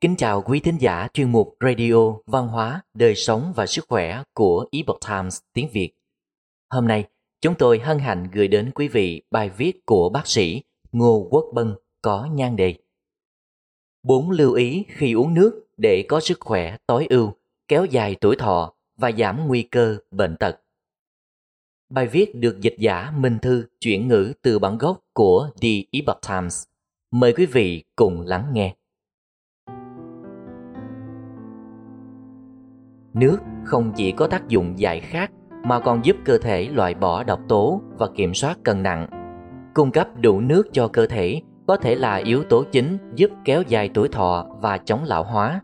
Kính chào quý thính giả chuyên mục Radio Văn hóa, Đời sống và Sức khỏe của Epoch Times tiếng Việt. Hôm nay, chúng tôi hân hạnh gửi đến quý vị bài viết của bác sĩ Ngô Quốc Bân có nhan đề Bốn lưu ý khi uống nước để có sức khỏe tối ưu, kéo dài tuổi thọ và giảm nguy cơ bệnh tật. Bài viết được dịch giả Minh Thư chuyển ngữ từ bản gốc của The Epoch Times. Mời quý vị cùng lắng nghe. Nước không chỉ có tác dụng giải khát mà còn giúp cơ thể loại bỏ độc tố và kiểm soát cân nặng. Cung cấp đủ nước cho cơ thể có thể là yếu tố chính giúp kéo dài tuổi thọ và chống lão hóa.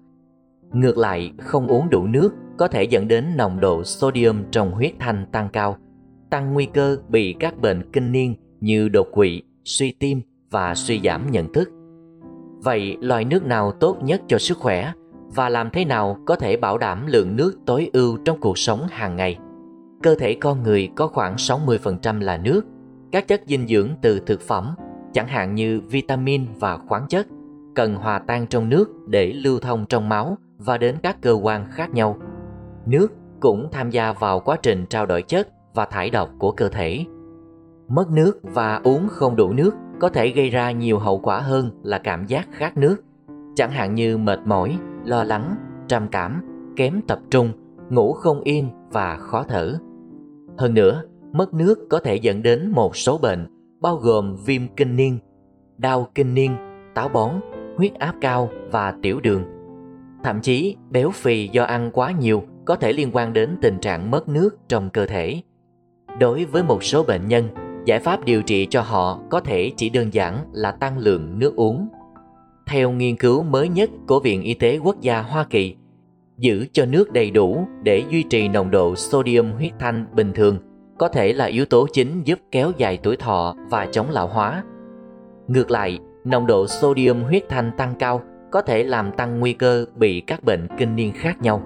Ngược lại, không uống đủ nước có thể dẫn đến nồng độ sodium trong huyết thanh tăng cao, tăng nguy cơ bị các bệnh kinh niên như đột quỵ, suy tim và suy giảm nhận thức. Vậy loại nước nào tốt nhất cho sức khỏe và làm thế nào có thể bảo đảm lượng nước tối ưu trong cuộc sống hàng ngày? Cơ thể con người có khoảng 60% là nước. Các chất dinh dưỡng từ thực phẩm, chẳng hạn như vitamin và khoáng chất, cần hòa tan trong nước để lưu thông trong máu và đến các cơ quan khác nhau. Nước cũng tham gia vào quá trình trao đổi chất và thải độc của cơ thể. Mất nước và uống không đủ nước có thể gây ra nhiều hậu quả hơn là cảm giác khát nước, chẳng hạn như mệt mỏi, lo lắng, trầm cảm, kém tập trung, ngủ không yên và khó thở. Hơn nữa, mất nước có thể dẫn đến một số bệnh bao gồm viêm kinh niên, đau kinh niên, táo bón, huyết áp cao và tiểu đường. Thậm chí béo phì do ăn quá nhiều có thể liên quan đến tình trạng mất nước trong cơ thể. Đối với một số bệnh nhân, giải pháp điều trị cho họ có thể chỉ đơn giản là tăng lượng nước uống. Theo nghiên cứu mới nhất của Viện Y tế Quốc gia Hoa Kỳ, giữ cho nước đầy đủ để duy trì nồng độ sodium huyết thanh bình thường có thể là yếu tố chính giúp kéo dài tuổi thọ và chống lão hóa. Ngược lại, nồng độ sodium huyết thanh tăng cao có thể làm tăng nguy cơ bị các bệnh kinh niên khác nhau.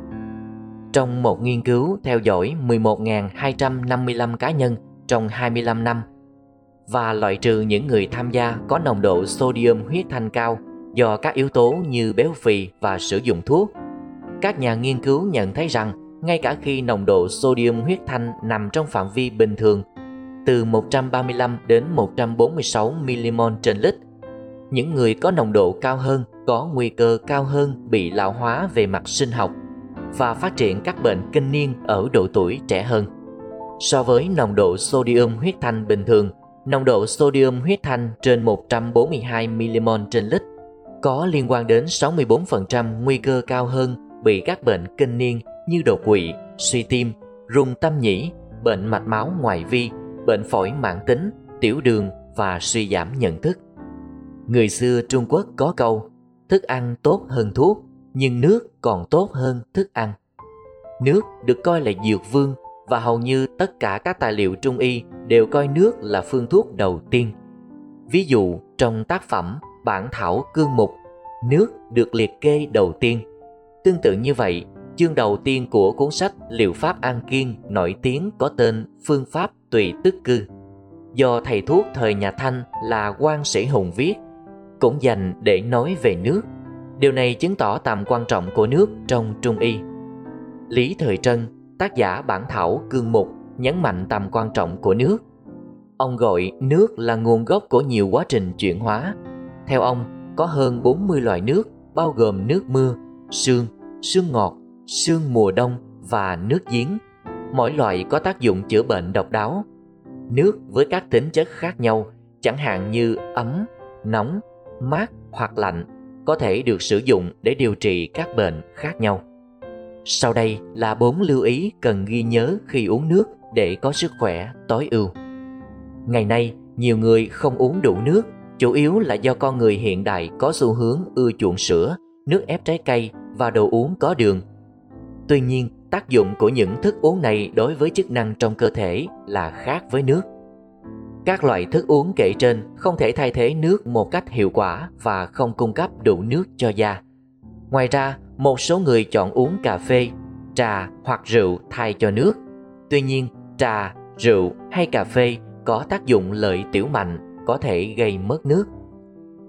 Trong một nghiên cứu theo dõi 11.255 cá nhân trong 25 năm và loại trừ những người tham gia có nồng độ sodium huyết thanh cao do các yếu tố như béo phì và sử dụng thuốc. Các nhà nghiên cứu nhận thấy rằng ngay cả khi nồng độ sodium huyết thanh nằm trong phạm vi bình thường từ 135 đến 146 mmol trên lít, những người có nồng độ cao hơn có nguy cơ cao hơn bị lão hóa về mặt sinh học và phát triển các bệnh kinh niên ở độ tuổi trẻ hơn. So với nồng độ sodium huyết thanh bình thường, nồng độ sodium huyết thanh trên 142 mmol trên lít có liên quan đến 64% nguy cơ cao hơn bị các bệnh kinh niên như đột quỵ, suy tim, rung tâm nhĩ, bệnh mạch máu ngoại vi, bệnh phổi mãn tính, tiểu đường và suy giảm nhận thức. Người xưa Trung Quốc có câu thức ăn tốt hơn thuốc nhưng nước còn tốt hơn thức ăn. Nước được coi là dược vương và hầu như tất cả các tài liệu trung y đều coi nước là phương thuốc đầu tiên. Ví dụ trong tác phẩm Bản thảo cương mục, nước được liệt kê đầu tiên. Tương tự như vậy, chương đầu tiên của cuốn sách Liệu pháp An Kiên nổi tiếng có tên Phương pháp tùy tức cư. Do thầy thuốc thời nhà Thanh là quan sĩ Hùng viết, cũng dành để nói về nước Điều này chứng tỏ tầm quan trọng của nước trong trung y. Lý Thời Trân, tác giả bản thảo cương mục, nhấn mạnh tầm quan trọng của nước. Ông gọi nước là nguồn gốc của nhiều quá trình chuyển hóa. Theo ông, có hơn 40 loại nước bao gồm nước mưa, sương, sương ngọt, sương mùa đông và nước giếng. Mỗi loại có tác dụng chữa bệnh độc đáo. Nước với các tính chất khác nhau, chẳng hạn như ấm, nóng, mát hoặc lạnh có thể được sử dụng để điều trị các bệnh khác nhau. Sau đây là bốn lưu ý cần ghi nhớ khi uống nước để có sức khỏe tối ưu. Ngày nay, nhiều người không uống đủ nước, chủ yếu là do con người hiện đại có xu hướng ưa chuộng sữa, nước ép trái cây và đồ uống có đường. Tuy nhiên, tác dụng của những thức uống này đối với chức năng trong cơ thể là khác với nước. Các loại thức uống kể trên không thể thay thế nước một cách hiệu quả và không cung cấp đủ nước cho da. Ngoài ra, một số người chọn uống cà phê, trà hoặc rượu thay cho nước. Tuy nhiên, trà, rượu hay cà phê có tác dụng lợi tiểu mạnh có thể gây mất nước.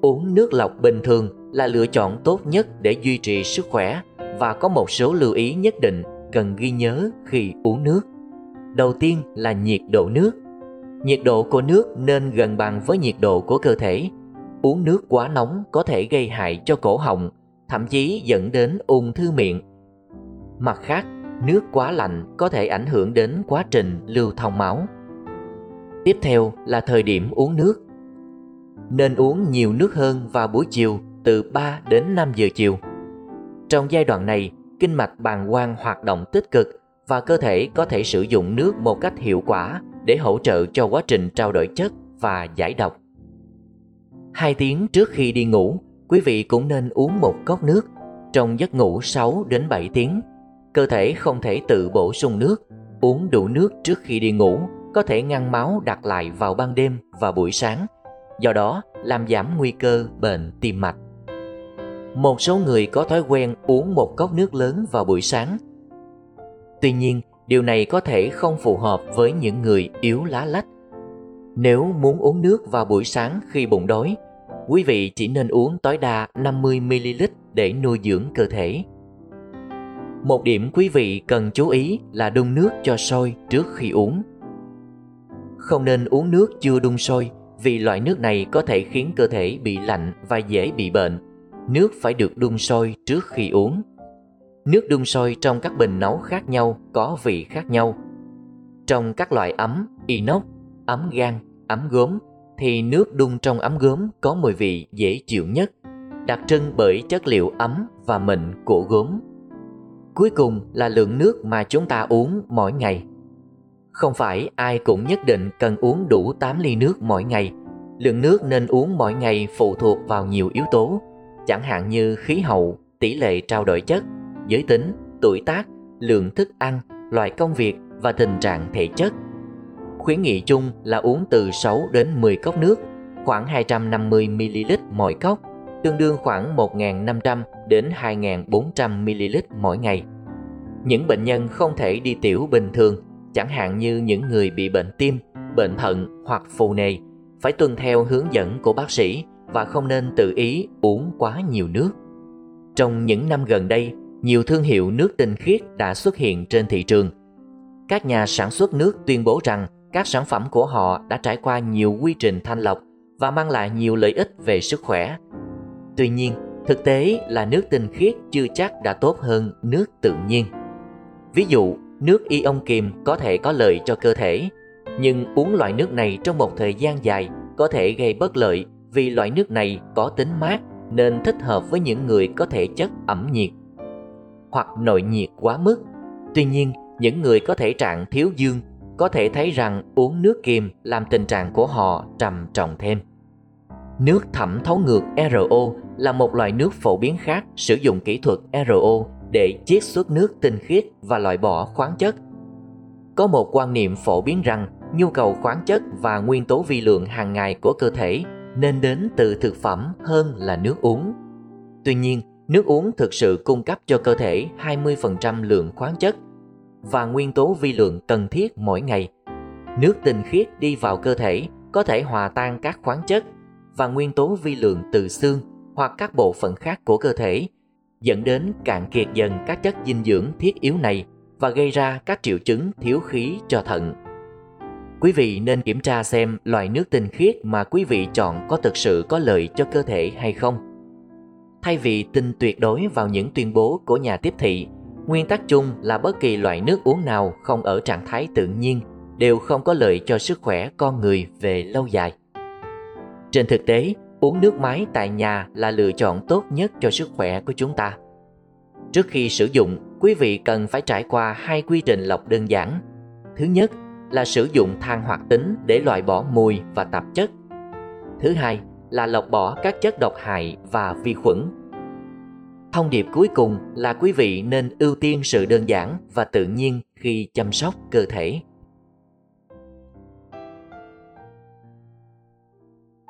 Uống nước lọc bình thường là lựa chọn tốt nhất để duy trì sức khỏe và có một số lưu ý nhất định cần ghi nhớ khi uống nước. Đầu tiên là nhiệt độ nước. Nhiệt độ của nước nên gần bằng với nhiệt độ của cơ thể. Uống nước quá nóng có thể gây hại cho cổ họng, thậm chí dẫn đến ung thư miệng. Mặt khác, nước quá lạnh có thể ảnh hưởng đến quá trình lưu thông máu. Tiếp theo là thời điểm uống nước. Nên uống nhiều nước hơn vào buổi chiều từ 3 đến 5 giờ chiều. Trong giai đoạn này, kinh mạch bàng quang hoạt động tích cực và cơ thể có thể sử dụng nước một cách hiệu quả để hỗ trợ cho quá trình trao đổi chất và giải độc. Hai tiếng trước khi đi ngủ, quý vị cũng nên uống một cốc nước. Trong giấc ngủ 6 đến 7 tiếng, cơ thể không thể tự bổ sung nước. Uống đủ nước trước khi đi ngủ có thể ngăn máu đặt lại vào ban đêm và buổi sáng, do đó làm giảm nguy cơ bệnh tim mạch. Một số người có thói quen uống một cốc nước lớn vào buổi sáng. Tuy nhiên, điều này có thể không phù hợp với những người yếu lá lách. Nếu muốn uống nước vào buổi sáng khi bụng đói, quý vị chỉ nên uống tối đa 50ml để nuôi dưỡng cơ thể. Một điểm quý vị cần chú ý là đun nước cho sôi trước khi uống. Không nên uống nước chưa đun sôi vì loại nước này có thể khiến cơ thể bị lạnh và dễ bị bệnh. Nước phải được đun sôi trước khi uống. Nước đun sôi trong các bình nấu khác nhau có vị khác nhau. Trong các loại ấm, inox, ấm gan, ấm gốm thì nước đun trong ấm gốm có mùi vị dễ chịu nhất, đặc trưng bởi chất liệu ấm và mịn của gốm. Cuối cùng là lượng nước mà chúng ta uống mỗi ngày. Không phải ai cũng nhất định cần uống đủ 8 ly nước mỗi ngày. Lượng nước nên uống mỗi ngày phụ thuộc vào nhiều yếu tố, chẳng hạn như khí hậu, tỷ lệ trao đổi chất, giới tính, tuổi tác, lượng thức ăn, loại công việc và tình trạng thể chất. Khuyến nghị chung là uống từ 6 đến 10 cốc nước, khoảng 250ml mỗi cốc, tương đương khoảng 1.500 đến 2.400ml mỗi ngày. Những bệnh nhân không thể đi tiểu bình thường chẳng hạn như những người bị bệnh tim, bệnh thận hoặc phù nề, phải tuân theo hướng dẫn của bác sĩ và không nên tự ý uống quá nhiều nước. Trong những năm gần đây, nhiều thương hiệu nước tinh khiết đã xuất hiện trên thị trường. Các nhà sản xuất nước tuyên bố rằng các sản phẩm của họ đã trải qua nhiều quy trình thanh lọc và mang lại nhiều lợi ích về sức khỏe. Tuy nhiên, thực tế là nước tinh khiết chưa chắc đã tốt hơn nước tự nhiên. Ví dụ, Nước ion kiềm có thể có lợi cho cơ thể, nhưng uống loại nước này trong một thời gian dài có thể gây bất lợi vì loại nước này có tính mát nên thích hợp với những người có thể chất ẩm nhiệt hoặc nội nhiệt quá mức. Tuy nhiên, những người có thể trạng thiếu dương có thể thấy rằng uống nước kiềm làm tình trạng của họ trầm trọng thêm. Nước thẩm thấu ngược RO là một loại nước phổ biến khác sử dụng kỹ thuật RO để chiết xuất nước tinh khiết và loại bỏ khoáng chất. Có một quan niệm phổ biến rằng nhu cầu khoáng chất và nguyên tố vi lượng hàng ngày của cơ thể nên đến từ thực phẩm hơn là nước uống. Tuy nhiên, nước uống thực sự cung cấp cho cơ thể 20% lượng khoáng chất và nguyên tố vi lượng cần thiết mỗi ngày. Nước tinh khiết đi vào cơ thể có thể hòa tan các khoáng chất và nguyên tố vi lượng từ xương hoặc các bộ phận khác của cơ thể dẫn đến cạn kiệt dần các chất dinh dưỡng thiết yếu này và gây ra các triệu chứng thiếu khí cho thận. Quý vị nên kiểm tra xem loại nước tinh khiết mà quý vị chọn có thực sự có lợi cho cơ thể hay không. Thay vì tin tuyệt đối vào những tuyên bố của nhà tiếp thị, nguyên tắc chung là bất kỳ loại nước uống nào không ở trạng thái tự nhiên đều không có lợi cho sức khỏe con người về lâu dài. Trên thực tế, uống nước máy tại nhà là lựa chọn tốt nhất cho sức khỏe của chúng ta. Trước khi sử dụng, quý vị cần phải trải qua hai quy trình lọc đơn giản. Thứ nhất là sử dụng than hoạt tính để loại bỏ mùi và tạp chất. Thứ hai là lọc bỏ các chất độc hại và vi khuẩn. Thông điệp cuối cùng là quý vị nên ưu tiên sự đơn giản và tự nhiên khi chăm sóc cơ thể.